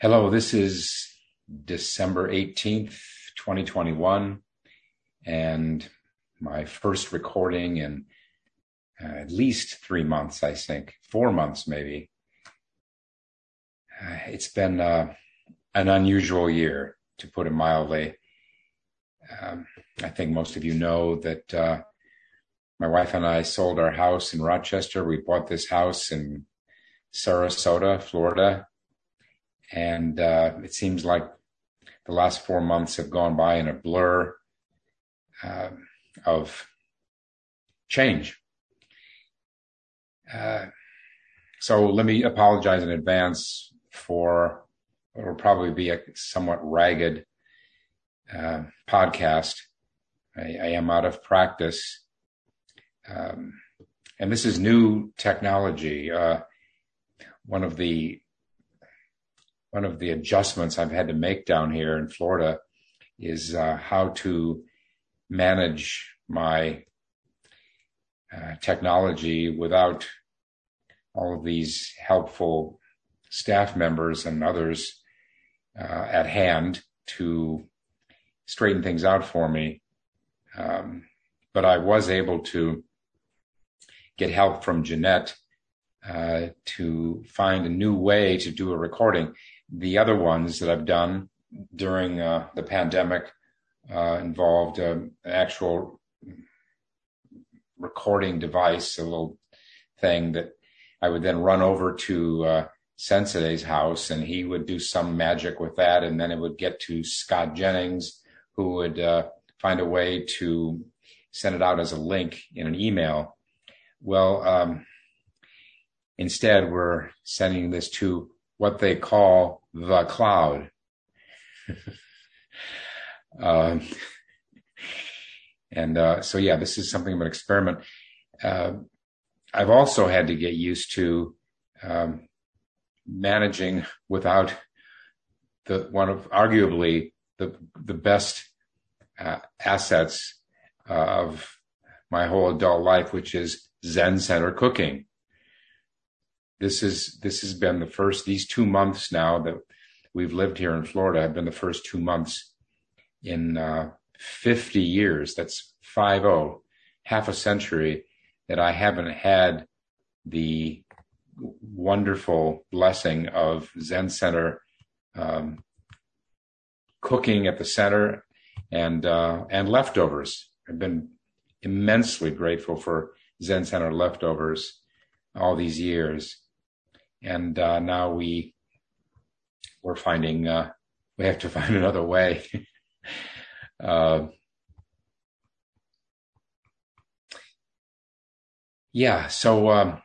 Hello, this is December 18th, 2021, and my first recording in uh, at least three months, I think, four months maybe. Uh, it's been uh, an unusual year, to put it mildly. Um, I think most of you know that uh, my wife and I sold our house in Rochester. We bought this house in Sarasota, Florida, and uh, it seems like the last four months have gone by in a blur uh, of change. Uh, so let me apologize in advance for what will probably be a somewhat ragged uh, podcast. I, I, am out of practice. Um, and this is new technology. Uh, one of the one of the adjustments I've had to make down here in Florida is uh, how to manage my uh, technology without all of these helpful staff members and others uh, at hand to straighten things out for me. Um, but I was able to get help from Jeanette uh, to find a new way to do a recording the other ones that I've done during uh, the pandemic uh, involved um, an actual recording device, a little thing that I would then run over to uh, Sensei's house, and he would do some magic with that, and then it would get to Scott Jennings, who would uh, find a way to send it out as a link in an email. Well, um, instead, we're sending this to what they call the cloud. um, and uh, so, yeah, this is something of an experiment. Uh, I've also had to get used to um, managing without the one of arguably the the best uh, assets of my whole adult life, which is Zen Center cooking this is this has been the first these two months now that we've lived here in Florida have been the first two months in uh, 50 years. That's five oh, half a century that I haven't had the wonderful blessing of Zen Center um, cooking at the center and uh, and leftovers. I've been immensely grateful for Zen Center leftovers all these years and uh, now we we're finding uh, we have to find another way. uh, yeah, so um,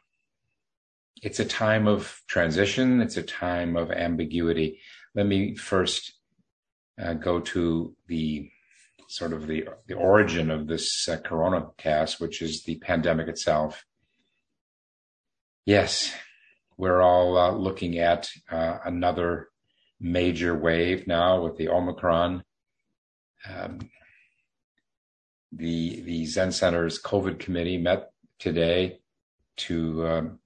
it's a time of transition. It's a time of ambiguity. Let me first uh, go to the sort of the the origin of this uh, Corona cast, which is the pandemic itself. Yes, we're all uh, looking at uh, another major wave now with the Omicron. Um, the the Zen Center's COVID committee met today to um,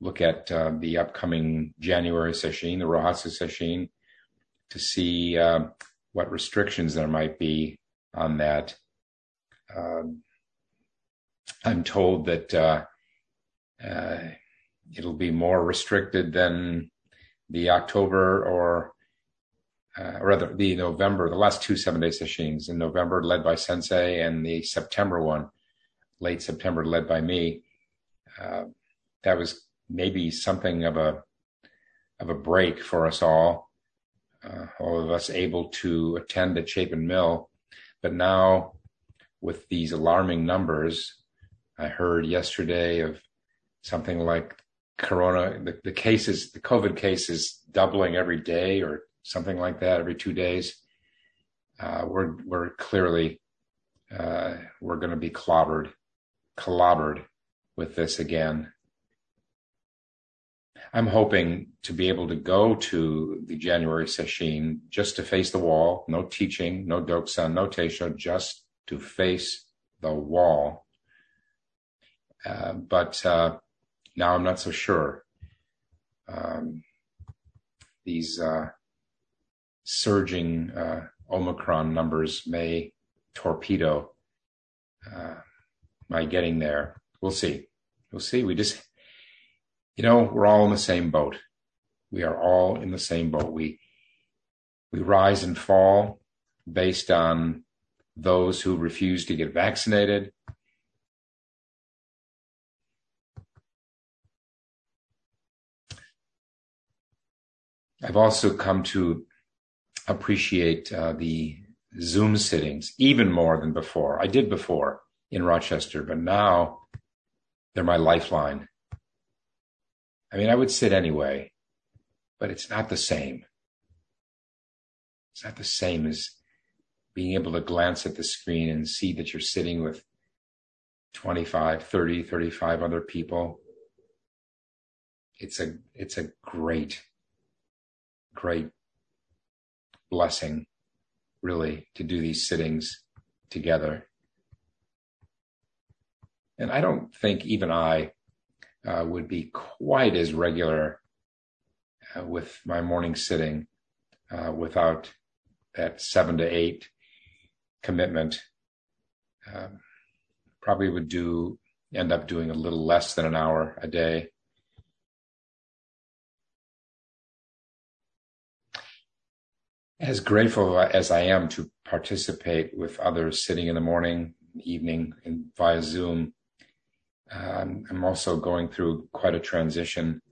look at uh, the upcoming January session, the Rohatsu session, to see um, what restrictions there might be on that. Um, I'm told that uh, uh, it'll be more restricted than the October or uh, rather the November, the last two seven day sessions in November led by Sensei and the September one, late September led by me. Uh, that was maybe something of a of a break for us all, uh, all of us able to attend at Chapin Mill. But now, with these alarming numbers, I heard yesterday of something like corona, the, the cases, the COVID cases doubling every day or something like that every two days. Uh, we're we're clearly uh, we're going to be clobbered, clobbered with this again. I'm hoping to be able to go to the January session just to face the wall, no teaching, no dokusan, no teisho, just to face the wall. Uh, but uh, now I'm not so sure. Um, these uh, surging uh, Omicron numbers may torpedo uh, my getting there. We'll see. We'll see. We just, you know, we're all in the same boat. We are all in the same boat. We we rise and fall based on those who refuse to get vaccinated. I've also come to appreciate uh, the Zoom sittings even more than before. I did before in Rochester, but now they're my lifeline. I mean, I would sit anyway, but it's not the same. It's not the same as being able to glance at the screen and see that you're sitting with 25, 30, 35 other people. It's a, it's a great, great blessing, really, to do these sittings together. And I don't think even I uh, would be quite as regular uh, with my morning sitting uh, without that seven to eight commitment. Um, probably would do end up doing a little less than an hour a day. As grateful as I am to participate with others sitting in the morning, evening, and via Zoom, um, I'm also going through quite a transition,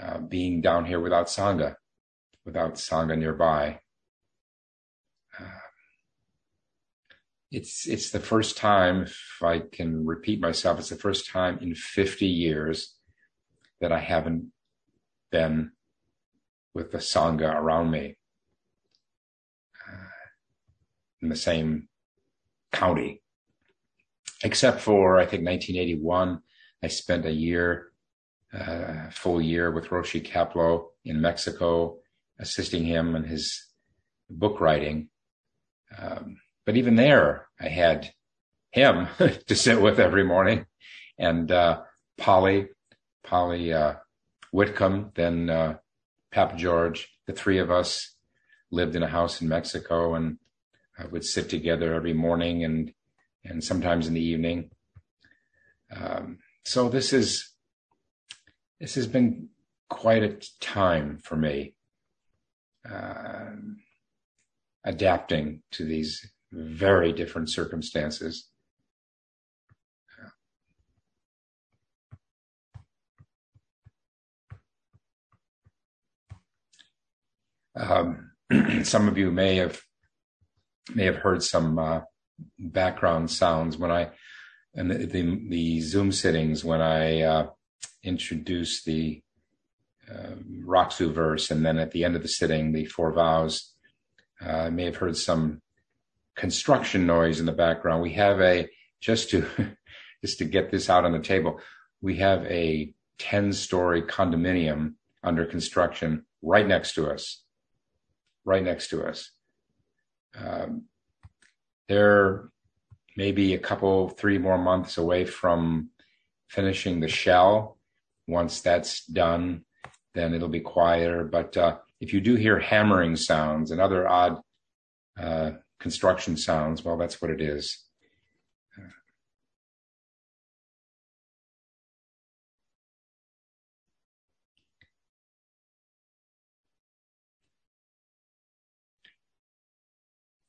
uh, being down here without Sangha, without Sangha nearby. it's it's the first time, if I can repeat myself, it's the first time in 50 years that I haven't been with the sangha around me uh, in the same county, except for I think 1981. I spent a year, uh, full year with Roshi Kapleau in Mexico, assisting him in his book writing. Um, but even there, I had him to sit with every morning, and uh, Polly, Polly uh, Whitcomb, then uh, George. The three of us lived in a house in Mexico, and I would sit together every morning and and sometimes in the evening. Um, so this is this has been quite a time for me, uh, adapting to these very different circumstances. Um, some of you may have may have heard some uh, background sounds when I and the, the, the Zoom sittings when I uh, introduced the uh, Rakusu verse, and then at the end of the sitting, the four vows. Uh, I may have heard some construction noise in the background. We have a just to just to get this out on the table. We have a 10 story condominium under construction right next to us, right next to us. Um, they're maybe a couple, three more months away from finishing the shell. Once that's done, then it'll be quieter. But uh, if you do hear hammering sounds and other odd uh, construction sounds. Well, that's what it is.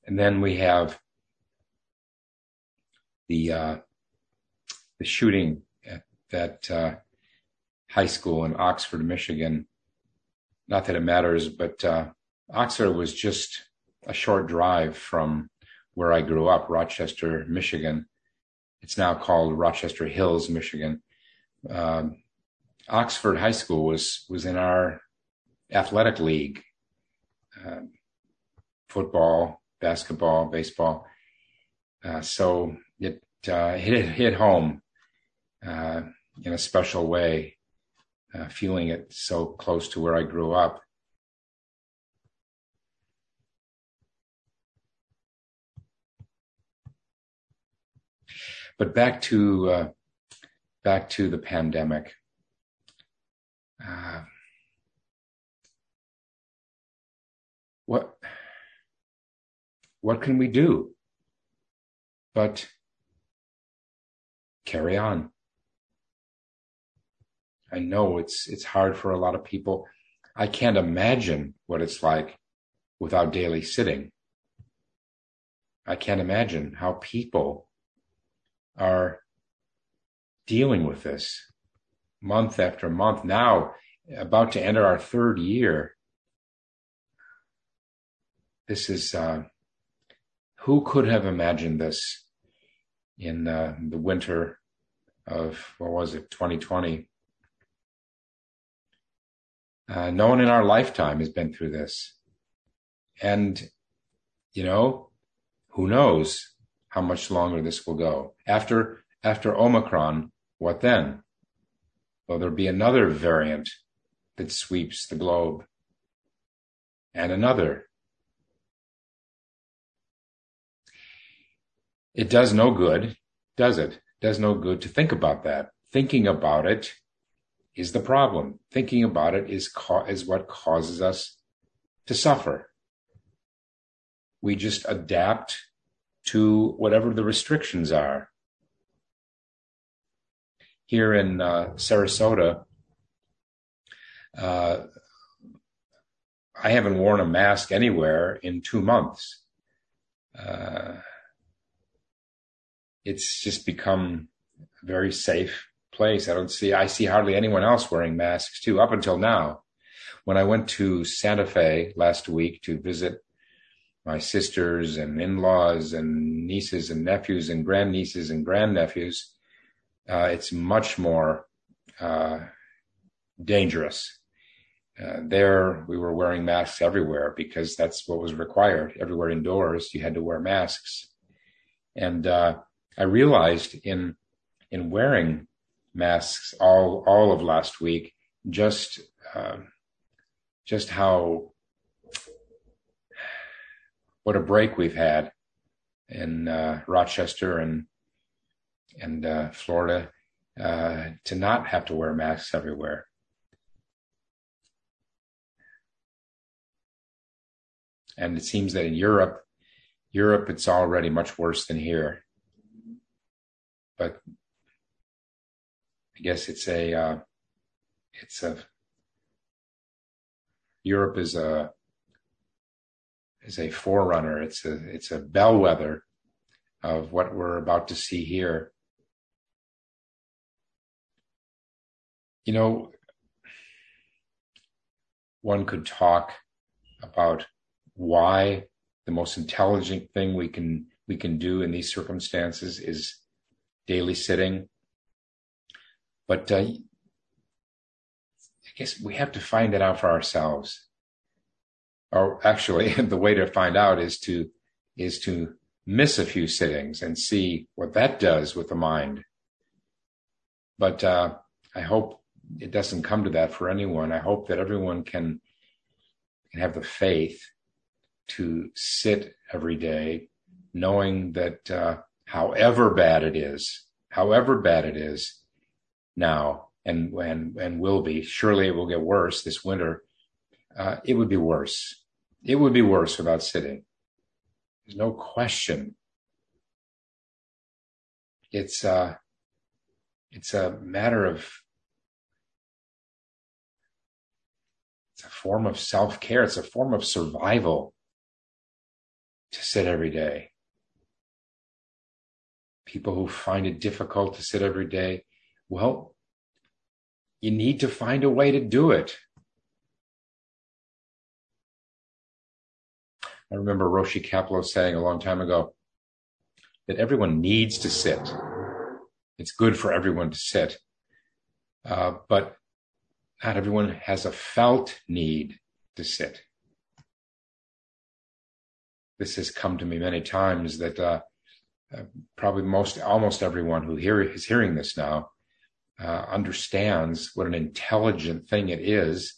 And then we have the uh, the shooting at that uh, high school in Oxford, Michigan. Not that it matters, but uh, Oxford was just a short drive from where I grew up, Rochester, Michigan. It's now called Rochester Hills, Michigan. Um, Oxford High School was was in our athletic league, uh, football, basketball, baseball. Uh, so it uh, hit hit home uh, in a special way, uh, feeling it so close to where I grew up. But back to uh, back to the pandemic. Uh, what what can we do? But carry on. I know it's it's hard for a lot of people. I can't imagine what it's like without daily sitting. I can't imagine how people are dealing with this month after month. Now, about to enter our third year. This is, uh, who could have imagined this in uh, the winter of, what was it, 2020? Uh, no one in our lifetime has been through this. And, you know, who knows how much longer this will go. After, after Omicron, what then? Will there be another variant that sweeps the globe? And another. It does no good, does it? Does no good to think about that. Thinking about it is the problem. Thinking about it is, ca- is what causes us to suffer. We just adapt to whatever the restrictions are. Here in uh, Sarasota, uh, I haven't worn a mask anywhere in two months. Uh, it's just become a very safe place. I don't see, I see hardly anyone else wearing masks too, up until now. When I went to Santa Fe last week to visit my sisters and in-laws and nieces and nephews and grandnieces and grandnephews, uh, it's much more uh, dangerous. Uh, there, we were wearing masks everywhere because that's what was required. Everywhere indoors, you had to wear masks. And uh, I realized in in wearing masks all all of last week just um, just how what a break we've had in uh, Rochester and and uh, Florida uh, to not have to wear masks everywhere. And it seems that in Europe, Europe it's already much worse than here. But I guess it's a uh, it's a Europe is a is a forerunner. It's a it's a bellwether of what we're about to see here. You know, one could talk about why the most intelligent thing we can we can do in these circumstances is daily sitting. But uh, I guess we have to find it out for ourselves. Or actually the way to find out is to is to miss a few sittings and see what that does with the mind. But uh, i hope it doesn't come to that for anyone. I hope that everyone can can have the faith to sit every day knowing that uh, however bad it is however bad it is now and and and will be surely it will get worse this winter uh, it would be worse it would be worse without sitting. There's no question. It's uh it's a matter of it's a form of self-care, it's a form of survival to sit every day. People who find it difficult to sit every day, well, you need to find a way to do it. I remember Roshi Kapleau saying a long time ago that everyone needs to sit. It's good for everyone to sit. Uh, but not everyone has a felt need to sit. This has come to me many times that uh, probably most, almost everyone who hear, is hearing this now uh, understands what an intelligent thing it is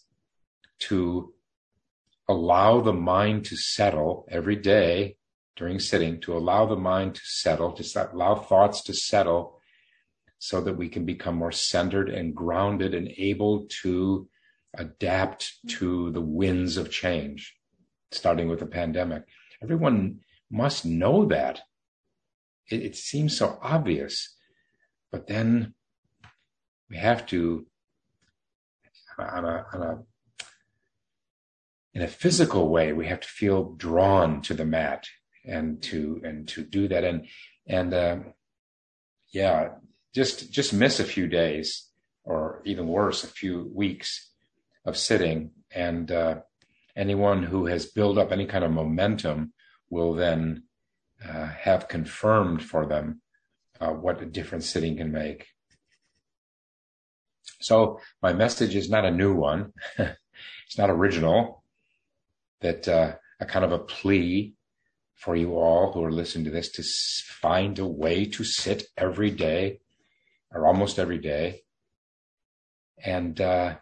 to allow the mind to settle every day during sitting, to allow the mind to settle, to allow thoughts to settle so that we can become more centered and grounded and able to adapt to the winds of change, starting with the pandemic. Everyone must know that. It, it seems so obvious, but then we have to, on a, on a, in a physical way, we have to feel drawn to the mat and to and to do that. And and uh, yeah, just just miss a few days or even worse, a few weeks of sitting. And uh, anyone who has built up any kind of momentum will then uh, have confirmed for them uh, what a difference sitting can make. So my message is not a new one. it's not original. That uh, a kind of a plea for you all who are listening to this to find a way to sit every day or almost every day. And, uh,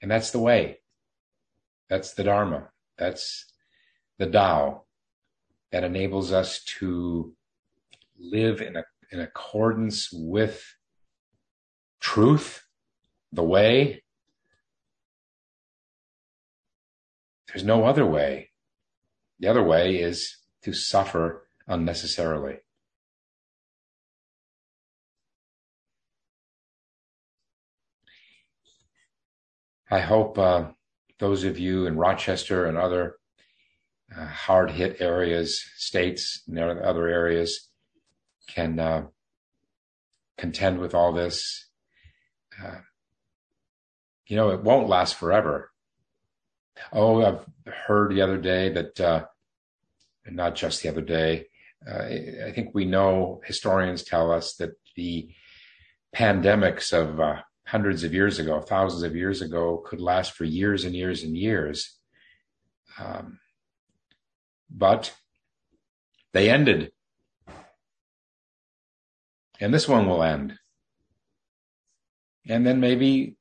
and that's the way. That's the Dharma. That's the Tao that enables us to live in, a, in accordance with truth, the way. There's no other way. The other way is to suffer unnecessarily. I hope uh, those of you in Rochester and other uh, hard hit areas, states, and other areas can uh, contend with all this. Uh, you know, it won't last forever. Oh, I've heard the other day that, uh, not just the other day, uh, I think we know historians tell us that the pandemics of uh, hundreds of years ago, thousands of years ago, could last for years and years and years. Um, but they ended. And this one will end. And then maybe,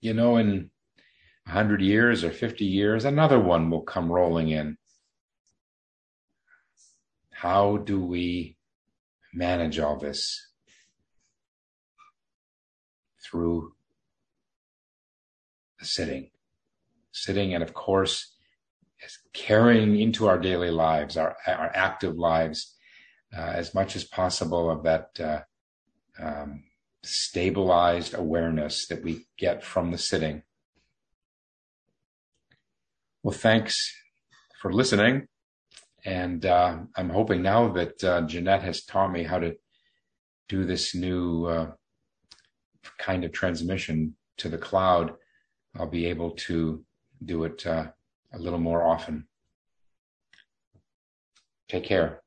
you know, in 100 years or 50 years, another one will come rolling in. How do we manage all this? through the sitting. Sitting, and of course, carrying into our daily lives, our, our active lives, uh, as much as possible of that uh, um, stabilized awareness that we get from the sitting. Well, thanks for listening. And uh, I'm hoping now that uh, Jeanette has taught me how to do this new uh, kind of transmission to the cloud, I'll be able to do it uh, a little more often. Take care.